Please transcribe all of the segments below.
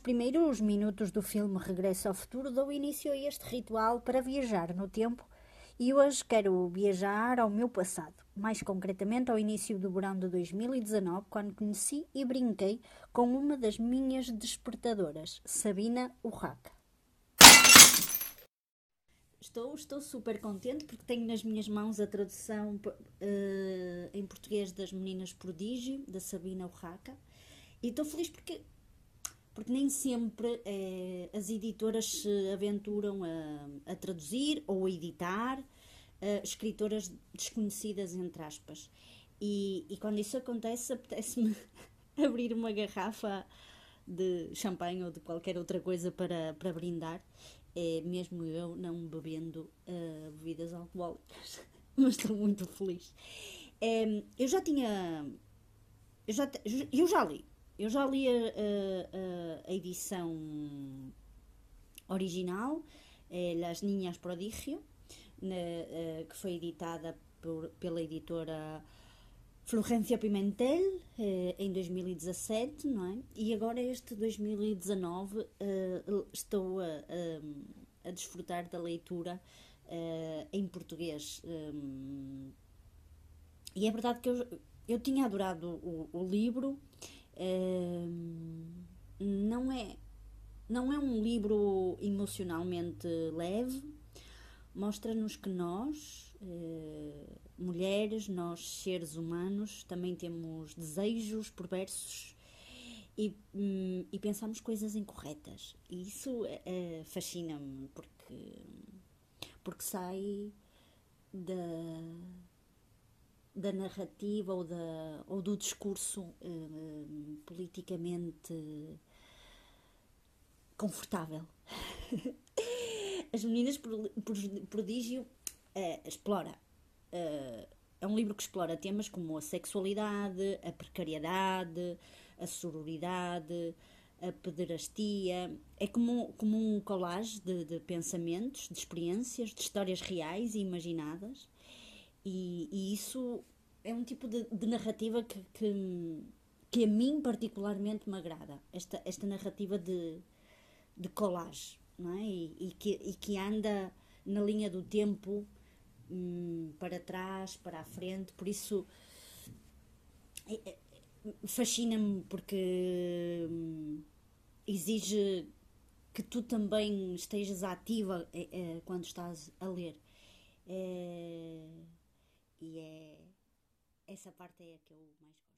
Os primeiros minutos do filme Regresso ao Futuro, dou início a este ritual para viajar no tempo e hoje quero viajar ao meu passado, mais concretamente ao início do verão de 2019, quando conheci e brinquei com uma das minhas despertadoras, Sabina Urraca. Estou, estou super contente porque tenho nas minhas mãos a tradução uh, em português das Meninas Prodígio, da Sabina Urraca, e estou feliz porque porque nem sempre eh, as editoras se aventuram a, a traduzir ou a editar eh, escritoras desconhecidas, entre aspas. E, e quando isso acontece, apetece-me abrir uma garrafa de champanhe ou de qualquer outra coisa para, para brindar, é, mesmo eu não bebendo uh, bebidas alcoólicas. Mas estou muito feliz. Eu já tinha. Eu já, eu já li eu já li a, a, a edição original, é Las Niñas Prodigio, na, uh, que foi editada por, pela editora Florência Pimentel uh, em 2017, não é? E agora este 2019 uh, estou a, a, a, desfrutar da leitura em português. Um, e é verdade que eu, eu tinha adorado o, o livro, não é não é um livro emocionalmente leve, mostra-nos que nós, uh, mulheres, nós seres humanos, também temos desejos perversos e, um, e pensamos coisas incorretas. E isso uh, fascina-me porque, porque sai da da narrativa ou, da, ou do discurso uh, politicamente confortável. As Meninas Prodígio uh, explora. Uh, é um livro que explora temas como a sexualidade, a precariedade, a sororidade, a pederastia. É como, como um collage de, de pensamentos, de experiências, de histórias reais e imaginadas e, e isso é um tipo de, de narrativa que, que, que, a mim particularmente me agrada. Esta, esta narrativa de, de collage, não é? E, e, que, e que anda na linha do tempo hum, para trás, para a frente, por isso é, é, fascina-me porque hum, exige que tu também estejas ativa é, é, quando estás a ler. É, E é essa parte é a que eu mais gosto.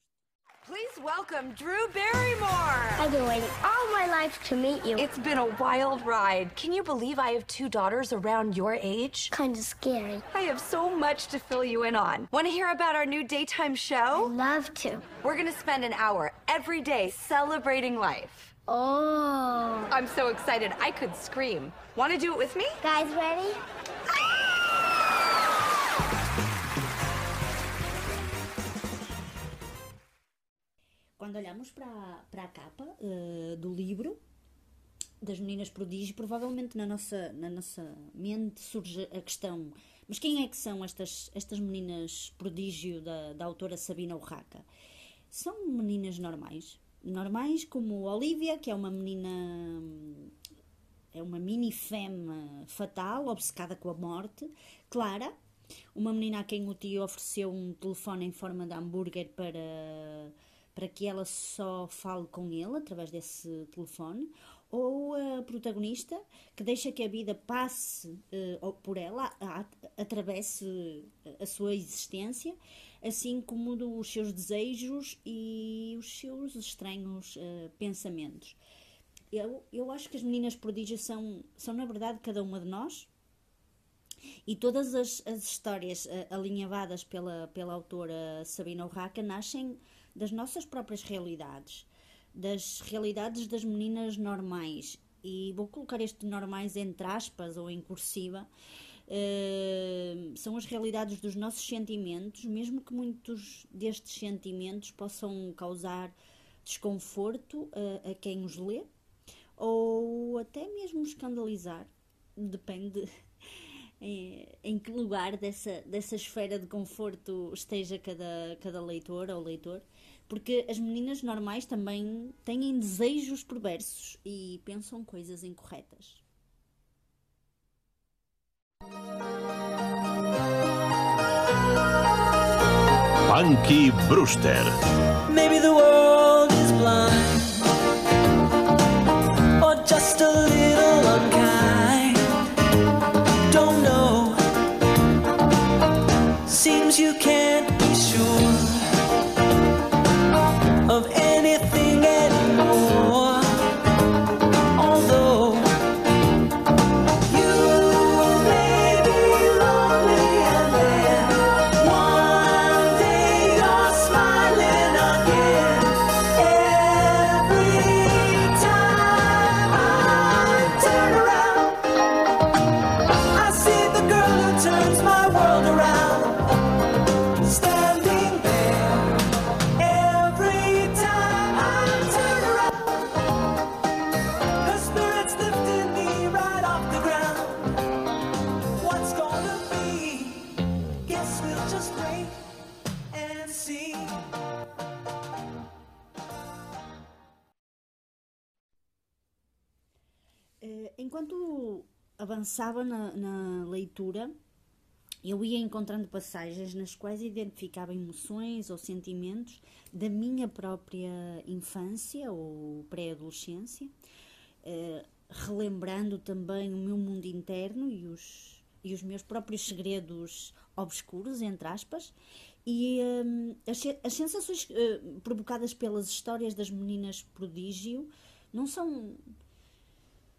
Please welcome Drew Barrymore. I've been waiting all my life to meet you. It's been a wild ride. Can you believe I have two daughters around your age? Kind of scary. I have so much to fill you in on. Want to hear about our new daytime show? I'd love to. We're going to spend an hour every day celebrating life. Oh. I'm so excited. I could scream. Want to do it with me? Guys ready? Quando olhamos para, para a capa uh, do livro das Meninas Prodígio, provavelmente na nossa, na nossa mente surge a questão: mas quem é que são estas, estas meninas prodígio da, da autora Sabina Urraca? São meninas normais, normais como Olivia, que é uma menina é uma mini femme fatal, obcecada com a morte. Clara, uma menina a quem o tio ofereceu um telefone em forma de hambúrguer para para que ela só fale com ele através desse telefone, ou a protagonista que deixa que a vida passe uh, por ela, atravesse a sua existência, assim como os seus desejos e os seus estranhos uh, pensamentos. Eu, eu acho que as meninas prodígios são, são, na verdade, cada uma de nós. E todas as, as histórias uh, alinhavadas pela, pela autora Sabina Urraca nascem das nossas próprias realidades, das realidades das meninas normais. E vou colocar este normais entre aspas ou em cursiva. Uh, são as realidades dos nossos sentimentos, mesmo que muitos destes sentimentos possam causar desconforto uh, a quem os lê ou até mesmo escandalizar, depende em, em, que lugar dessa, dessa esfera de conforto esteja cada, cada leitor ou leitor. Porque as meninas normais também têm desejos perversos e pensam coisas incorretas. Punky Brewster. Avançava na, na leitura, eu ia encontrando passagens nas quais identificava emoções ou sentimentos da minha própria infância ou pré-adolescência, eh, relembrando também o meu mundo interno e os, e os meus próprios segredos obscuros, entre aspas, e hum, as, as sensações eh, provocadas pelas histórias das meninas prodígio não são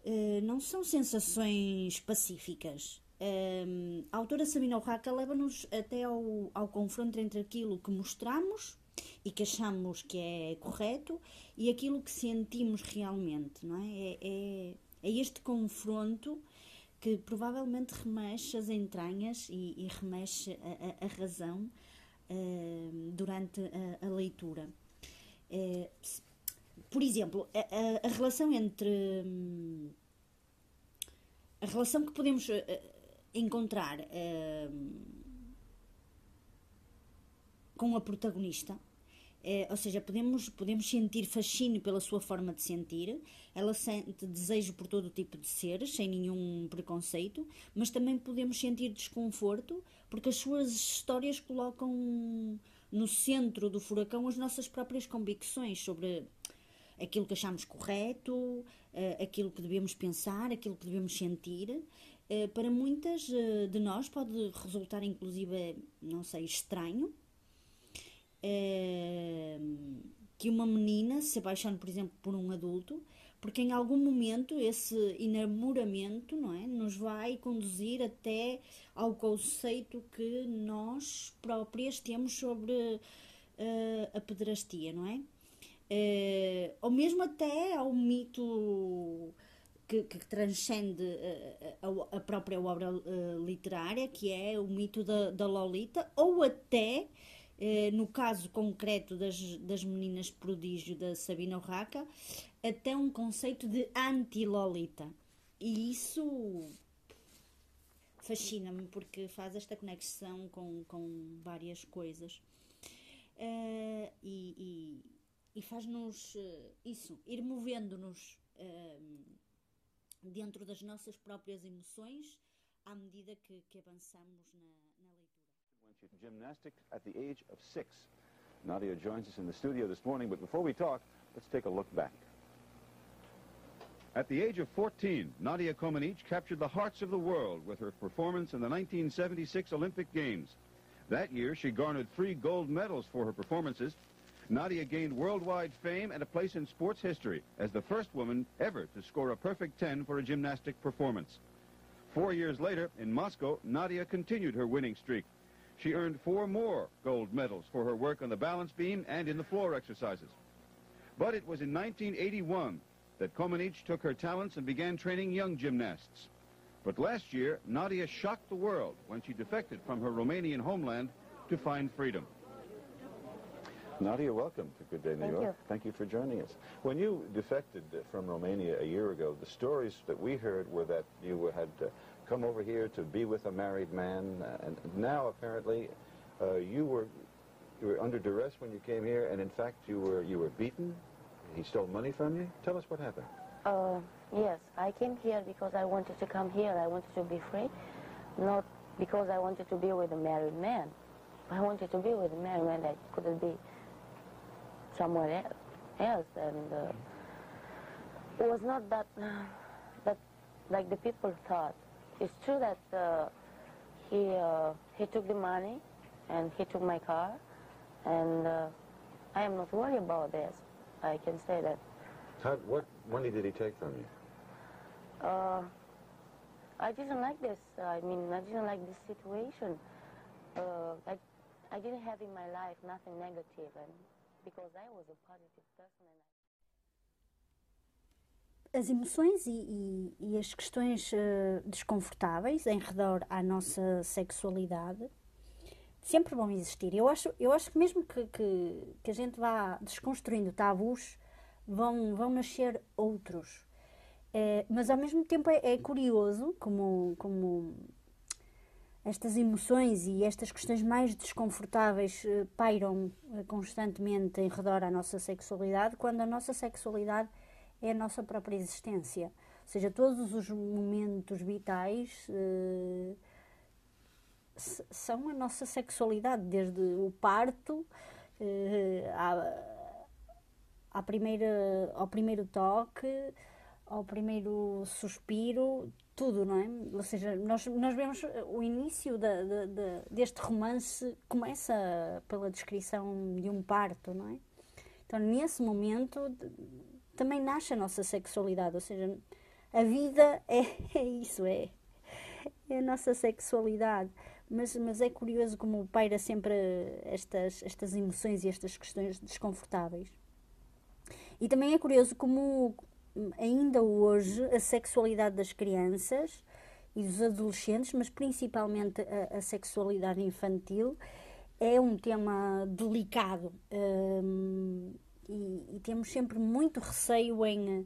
Uh, não são sensações pacíficas. Um, a autora Sabina Urraca leva-nos até ao, ao confronto entre aquilo que mostramos e que achamos que é correto e aquilo que sentimos realmente, não é? É, é, é este confronto que provavelmente remexe as entranhas e, e remexe a, a- a razão uh, durante a, a leitura. Eh, por exemplo, a, a- a relação entre. hum, A relação que podemos eh, eh, encontrar hum, com a protagonista. eh, ou seja, podemos, podemos sentir fascínio pela sua forma de sentir, ela sente desejo por todo tipo de seres, sem nenhum preconceito, mas também podemos sentir desconforto porque as suas histórias colocam no centro do furacão as nossas próprias convicções sobre aquilo que achamos correto, eh, aquilo que devemos pensar, aquilo que devemos sentir. Eh, Para muitas eh, de nós pode resultar, inclusive, não sei, estranho que uma menina se apaixone, por exemplo, por um adulto, porque em algum momento esse enamoramento não é, nos vai conduzir até ao conceito que nós próprias temos sobre eh, a pedrastia, não é? Eh, ou mesmo até ao mito que, que transcende eh, a, a própria obra eh, literária, que é o mito da, da Lolita, ou até, eh, no caso concreto das, das meninas prodígio da Sabina Urraca, até um conceito de anti-Lolita. E isso fascina-me porque faz esta conexão com, com várias coisas. Eh, e, e- e faz-nos eh, isso, ir movendo-nos eh, dentro das nossas próprias emoções à medida que, que avançamos na, na leitura. went to gymnastics at the age of six. Nadia joins us in the studio this morning, but before we talk, let's take a look back. At the age of 14, Nadia Comaneci captured the hearts of the world with her performance in the 1976 Olympic Games. That year, she garnered three gold medals for her performances. Nadia gained worldwide fame and a place in sports history as the first woman ever to score a perfect 10 for a gymnastic performance. Four years later, in Moscow, Nadia continued her winning streak. She earned four more gold medals for her work on the balance beam and in the floor exercises. But it was in 1981 that Komenich took her talents and began training young gymnasts. But last year, Nadia shocked the world when she defected from her Romanian homeland to find freedom. Nadia, welcome to Good Day New Thank York. you. Thank you for joining us. When you defected from Romania a year ago, the stories that we heard were that you had uh, come over here to be with a married man, uh, and now apparently uh, you were you were under duress when you came here, and in fact you were you were beaten. He stole money from you. Tell us what happened. Uh, yes, I came here because I wanted to come here. I wanted to be free, not because I wanted to be with a married man. I wanted to be with a married man that couldn't be somewhere el- else, and uh, it was not that that like the people thought. It's true that uh, he uh, he took the money, and he took my car, and uh, I am not worried about this. I can say that. How, what money did he take from you? Uh, I didn't like this. I mean, I didn't like this situation. Uh, I, I didn't have in my life nothing negative, and as emoções e, e- e as questões eh, desconfortáveis em redor à nossa sexualidade sempre vão existir. Eu acho, eu acho que mesmo que, que, que a gente vá desconstruindo tabus, vão, vão nascer outros. Eh, mas ao mesmo tempo é, é curioso como, como estas emoções e estas questões mais desconfortáveis eh, pairam eh, constantemente em redor à nossa sexualidade, quando a nossa sexualidade é a nossa própria existência. Ou seja, todos os momentos vitais eh, são a nossa sexualidade, desde o parto eh, à, à primeira, ao primeiro toque, ao primeiro suspiro, tudo, não é? Ou seja, nós, nós vemos o início deste romance começa pela descrição de um parto, não é? Então, nesse momento, também nasce a nossa sexualidade, ou seja, a vida é, é isso, é, é a nossa sexualidade. Mas, mas é curioso como paira sempre estas, estas emoções e estas questões desconfortáveis. E também é curioso como ainda hoje a sexualidade das crianças e dos adolescentes, mas principalmente a, a sexualidade infantil, é um tema delicado. hum, e, e temos sempre muito receio em,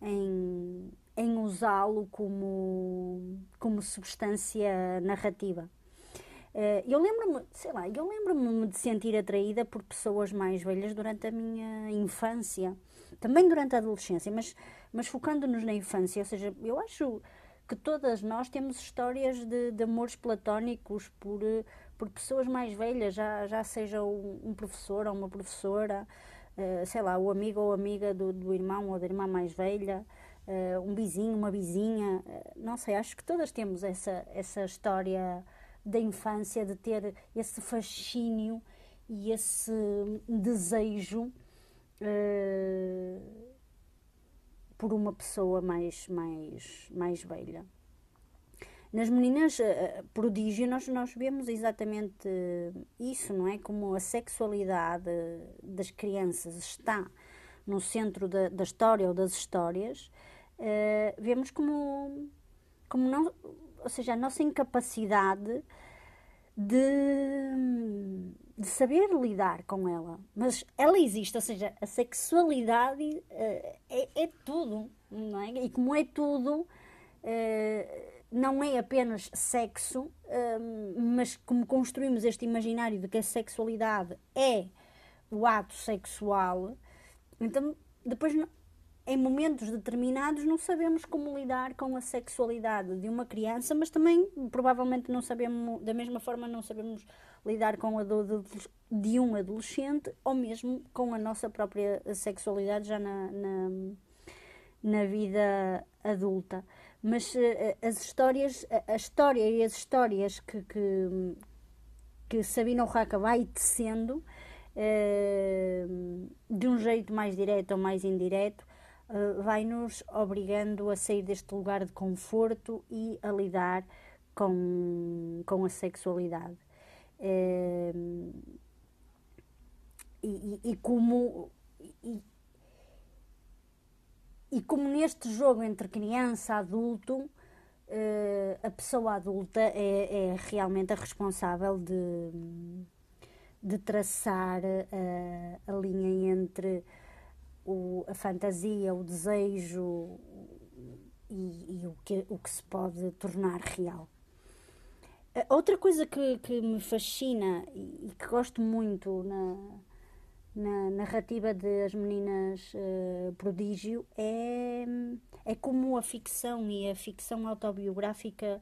em, em usá-lo como, como substância narrativa. Eh, Eu lembro-me, sei lá, eu lembro-me de sentir atraída por pessoas mais velhas durante a minha infância, também durante a adolescência, mas, mas focando-nos na infância, ou seja, eu acho que todas nós temos histórias de, de amores platónicos por, por pessoas mais velhas, já, já seja um, um professor ou uma professora, eh, sei lá, o amigo ou amiga do, do irmão ou da irmã mais velha, eh, um vizinho, uma vizinha, eh, não sei, acho que todas temos essa, essa história da infância, de ter esse fascínio e esse desejo eh, por uma pessoa mais, mais, mais velha. Nas meninas eh, prodígio nós, nós vemos exatamente isso, não é? Como a sexualidade das crianças está no centro da, da história ou das histórias, eh, vemos como, como não, ou seja, a nossa incapacidade de, de saber lidar com ela. Mas ela existe, ou seja, a sexualidade eh, é, é tudo, não é? E como é tudo, eh, não é apenas sexo, eh, mas como construímos este imaginário de que a sexualidade é o ato sexual, então depois não- em momentos determinados não sabemos como lidar com a sexualidade de uma criança, mas também provavelmente não sabemos, da mesma forma não sabemos lidar com a do- de, um adolescente ou mesmo com a nossa própria sexualidade já na, na, na vida adulta. Mas eh, as histórias, a- a história e as histórias que, que, que Sabina Urraca vai tecendo, eh, de um jeito mais direto ou mais indireto, eh, vai-nos obrigando a sair deste lugar de conforto e a lidar com, com a sexualidade. Eh, e, e- e como e, e como neste jogo entre criança e adulto, eh, a pessoa adulta é, é realmente a responsável de, de traçar a linha entre o- a fantasia, o desejo e, e o, que, o que se pode tornar real. Outra coisa que, que me fascina e, que gosto muito na, na narrativa de As Meninas eh, Prodígio é, é como a ficção e a ficção autobiográfica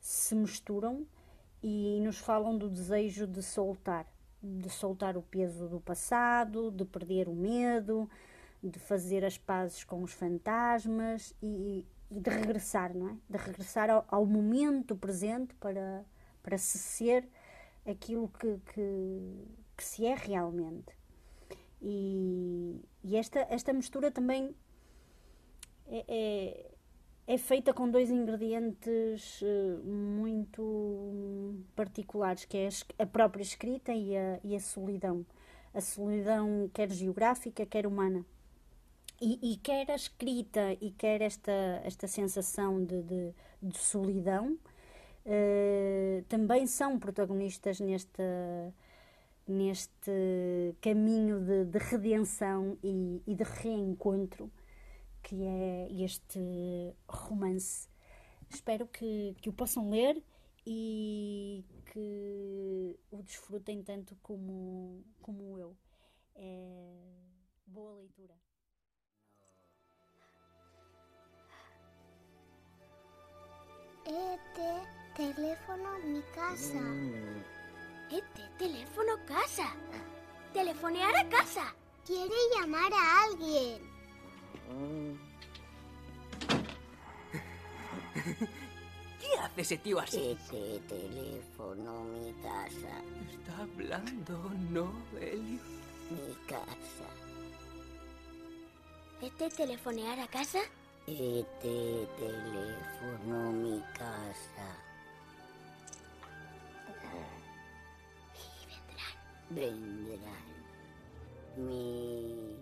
se misturam e nos falam do desejo de soltar, de soltar o peso do passado, de perder o medo, de fazer as pazes com os fantasmas e, e de regressar, não é? De regressar ao, ao momento presente para, para se ser aquilo que, que, que se é realmente. E, e esta, esta mistura também é, é, é feita com dois ingredientes eh, muito particulares, que é a própria escrita e a, e a solidão. A solidão quer geográfica, quer humana. E, e quer a escrita e quer esta, esta sensação de, de, de solidão eh, também são protagonistas nesta, neste caminho de, de redenção e, e de reencontro que é este romance. Espero que, que o possam ler e que o desfrutem tanto como, como eu. É, boa leitura. Este teléfono mi casa. Este teléfono casa. Telefonear a casa. Quiere llamar a alguien. ¿Qué hace ese tío así? Este teléfono mi casa. Está hablando, ¿no, Elliot? Mi casa. ¿Este telefonear a casa? Este teléfono mi casa. Y vendrán. Vendrán. Mi